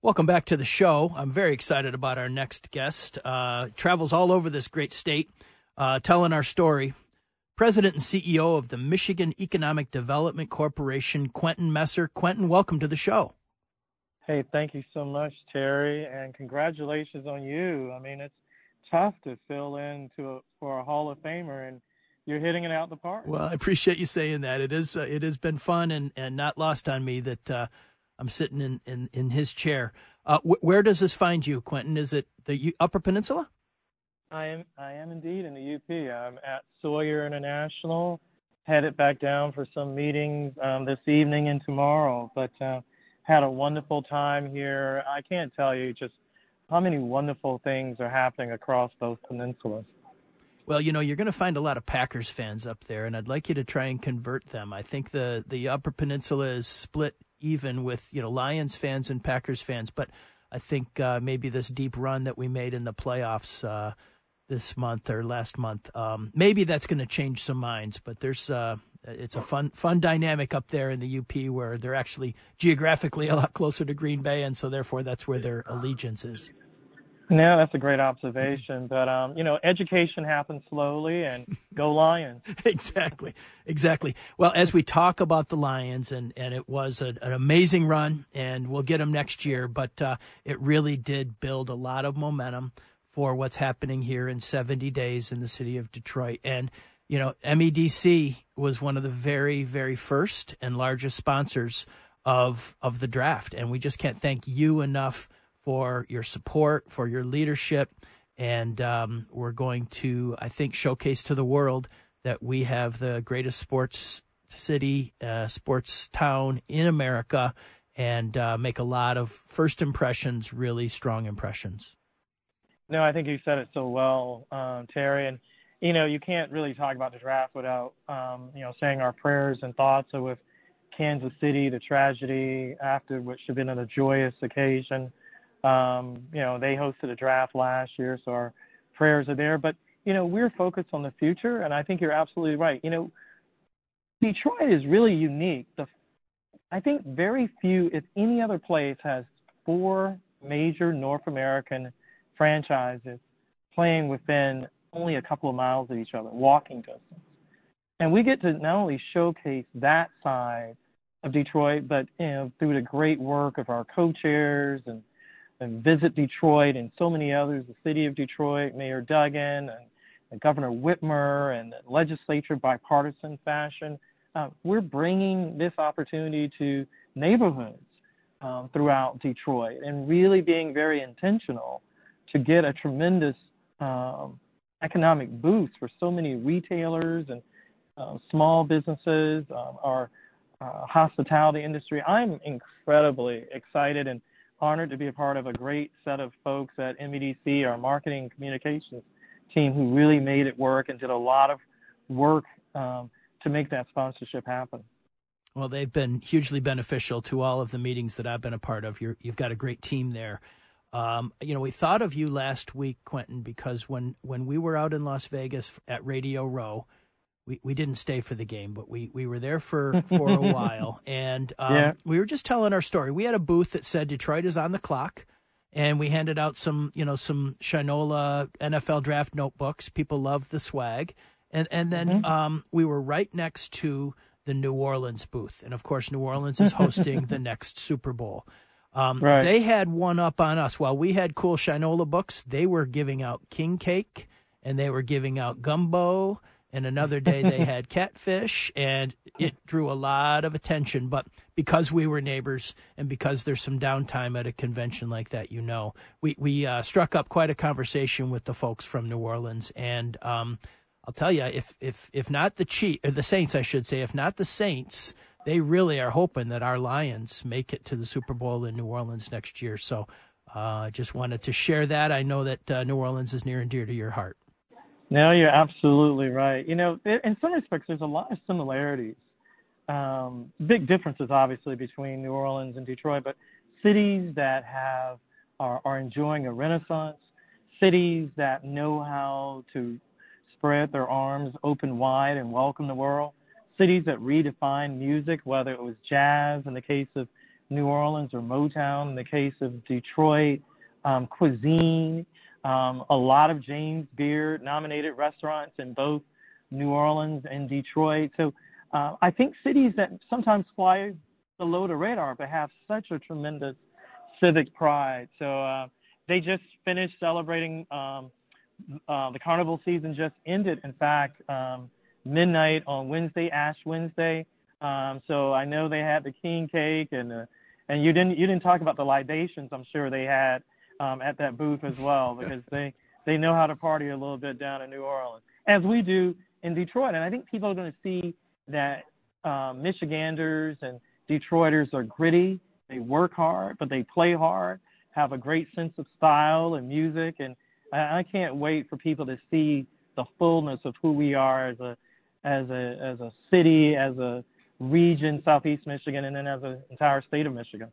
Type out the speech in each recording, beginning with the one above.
Welcome back to the show. I'm very excited about our next guest. Uh, travels all over this great state, uh, telling our story. President and CEO of the Michigan Economic Development Corporation, Quentin Messer. Quentin, welcome to the show. Hey, thank you so much, Terry, and congratulations on you. I mean, it's tough to fill in to a, for a Hall of Famer, and you're hitting it out the park. Well, I appreciate you saying that. It is uh, it has been fun and, and not lost on me that uh, I'm sitting in, in, in his chair. Uh, wh- where does this find you, Quentin? Is it the U- Upper Peninsula? I am I am indeed in the UP. I'm at Sawyer International, headed back down for some meetings um, this evening and tomorrow. But uh, had a wonderful time here. I can't tell you just how many wonderful things are happening across both peninsulas. Well, you know, you're going to find a lot of Packers fans up there, and I'd like you to try and convert them. I think the the Upper Peninsula is split even with you know Lions fans and Packers fans, but I think uh, maybe this deep run that we made in the playoffs uh, this month or last month, um, maybe that's going to change some minds. But there's uh, it's a fun fun dynamic up there in the UP where they're actually geographically a lot closer to Green Bay, and so therefore that's where their allegiance is. No, that's a great observation. But um, you know, education happens slowly, and go Lions. exactly, exactly. Well, as we talk about the Lions, and and it was a, an amazing run, and we'll get them next year. But uh, it really did build a lot of momentum for what's happening here in 70 days in the city of Detroit, and. You know, MEDC was one of the very, very first and largest sponsors of of the draft, and we just can't thank you enough for your support, for your leadership. And um, we're going to, I think, showcase to the world that we have the greatest sports city, uh, sports town in America, and uh, make a lot of first impressions, really strong impressions. No, I think you said it so well, um, Terry. And, you know, you can't really talk about the draft without, um, you know, saying our prayers and thoughts So with Kansas City, the tragedy after which should have been a joyous occasion. Um, you know, they hosted a draft last year, so our prayers are there. But you know, we're focused on the future, and I think you're absolutely right. You know, Detroit is really unique. The I think very few, if any other place, has four major North American franchises playing within only a couple of miles of each other, walking distance. And we get to not only showcase that side of Detroit, but you know, through the great work of our co-chairs and and Visit Detroit and so many others, the city of Detroit, Mayor Duggan and, and Governor Whitmer and the legislature bipartisan fashion. Uh, we're bringing this opportunity to neighborhoods um, throughout Detroit and really being very intentional to get a tremendous um, economic boost for so many retailers and uh, small businesses, um, our uh, hospitality industry. I'm incredibly excited and honored to be a part of a great set of folks at MEDC, our marketing communications team, who really made it work and did a lot of work um, to make that sponsorship happen. Well, they've been hugely beneficial to all of the meetings that I've been a part of. you have got a great team there. Um, you know, we thought of you last week, Quentin, because when, when we were out in Las Vegas at Radio Row, we, we didn't stay for the game, but we, we were there for, for a while. And um, yeah. we were just telling our story. We had a booth that said Detroit is on the clock. And we handed out some, you know, some Shinola NFL draft notebooks. People loved the swag. And, and then mm-hmm. um, we were right next to the New Orleans booth. And of course, New Orleans is hosting the next Super Bowl. Um, right. They had one up on us. While we had cool Shinola books, they were giving out king cake and they were giving out gumbo and another day they had catfish and it drew a lot of attention. But because we were neighbors and because there's some downtime at a convention like that you know we we uh, struck up quite a conversation with the folks from New Orleans. And um, I'll tell you if if if not the Chief or the Saints I should say if not the Saints they really are hoping that our Lions make it to the Super Bowl in New Orleans next year. So I uh, just wanted to share that. I know that uh, New Orleans is near and dear to your heart no, you're absolutely right. You know, in some respects, there's a lot of similarities. Um, big differences, obviously, between New Orleans and Detroit, but cities that have are, are enjoying a renaissance, cities that know how to spread their arms open wide and welcome the world, cities that redefine music, whether it was jazz in the case of New Orleans or Motown. In the case of Detroit, um, cuisine, um, a lot of James Beard nominated restaurants in both New Orleans and Detroit. So uh, I think cities that sometimes fly below the radar but have such a tremendous civic pride. So uh, they just finished celebrating. Um, uh, the carnival season just ended. In fact, um, midnight on Wednesday, Ash Wednesday. Um, so I know they had the king cake and uh, and you didn't you didn't talk about the libations. I'm sure they had um, at that booth as well because they they know how to party a little bit down in New Orleans as we do in Detroit. And I think people are going to see that uh, Michiganders and Detroiters are gritty. They work hard, but they play hard. Have a great sense of style and music, and I, I can't wait for people to see the fullness of who we are as a as a as a city, as a region, Southeast Michigan, and then as an entire state of Michigan.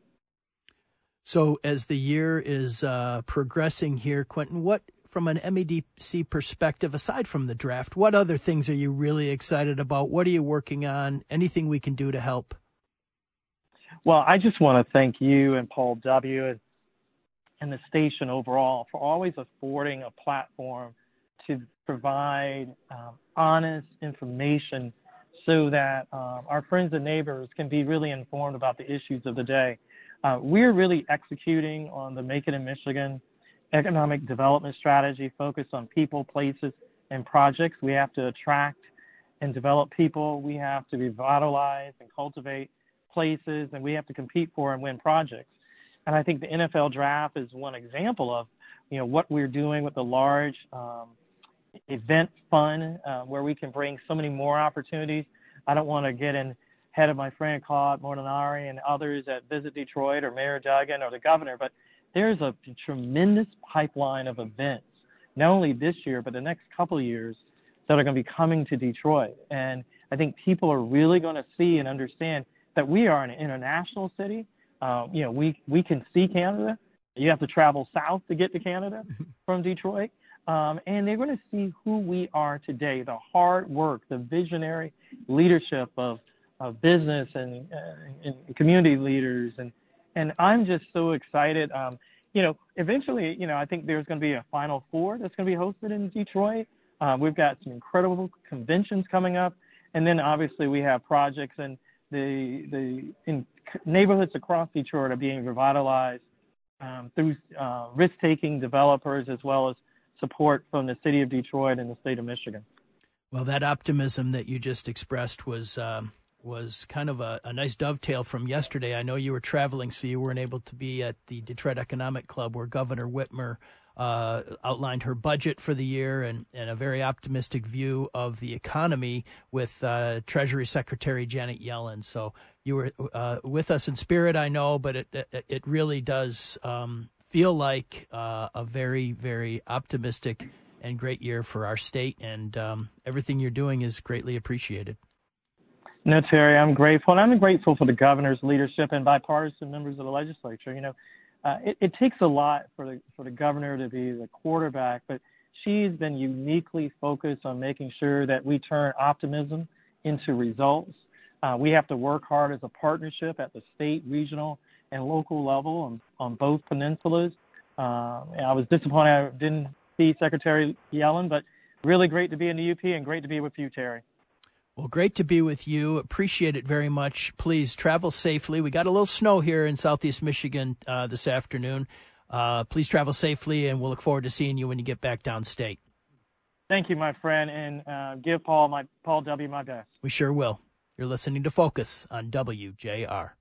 So, as the year is uh, progressing here, Quentin, what from an MEDC perspective, aside from the draft, what other things are you really excited about? What are you working on? Anything we can do to help? Well, I just want to thank you and Paul W. and the station overall for always affording a platform to provide um, honest information so that um, our friends and neighbors can be really informed about the issues of the day. Uh, we're really executing on the Make It in Michigan economic development strategy focused on people, places, and projects. We have to attract and develop people. We have to revitalize and cultivate places, and we have to compete for and win projects. And I think the NFL draft is one example of, you know, what we're doing with the large um, event fund uh, where we can bring so many more opportunities. I don't want to get in ahead of my friend Claude Molinari and others at Visit Detroit or Mayor Duggan or the governor, but there's a tremendous pipeline of events, not only this year, but the next couple of years that are going to be coming to Detroit. And I think people are really going to see and understand that we are an international city. Uh, you know, we, we can see Canada. You have to travel south to get to Canada from Detroit. Um, and they're going to see who we are today, the hard work, the visionary leadership of, of business and, and community leaders. And, and I'm just so excited. Um, you know, eventually, you know, I think there's going to be a Final Four that's going to be hosted in Detroit. Uh, we've got some incredible conventions coming up. And then obviously we have projects and the, the in neighborhoods across Detroit are being revitalized um, through uh, risk-taking developers as well as support from the city of Detroit and the state of Michigan. Well, that optimism that you just expressed was um, was kind of a, a, nice dovetail from yesterday. I know you were traveling, so you weren't able to be at the Detroit Economic Club where Governor Whitmer uh, outlined her budget for the year and, and a very optimistic view of the economy with uh, Treasury Secretary Janet Yellen. So you were uh, with us in spirit, I know, but it it, it really does um, feel like uh, a very, very optimistic and great year for our state, and um, everything you're doing is greatly appreciated. No, Terry, I'm grateful, and I'm grateful for the governor's leadership and bipartisan members of the legislature. You know, uh, it, it takes a lot for the for the governor to be the quarterback, but she's been uniquely focused on making sure that we turn optimism into results. Uh, we have to work hard as a partnership at the state, regional, and local level on, on both peninsulas. Uh, I was disappointed I didn't see Secretary Yellen, but really great to be in the UP and great to be with you, Terry. Well, great to be with you. Appreciate it very much. Please travel safely. We got a little snow here in southeast Michigan uh, this afternoon. Uh, please travel safely, and we'll look forward to seeing you when you get back downstate. Thank you, my friend, and uh, give Paul my Paul W my best. We sure will. You're listening to Focus on WJR.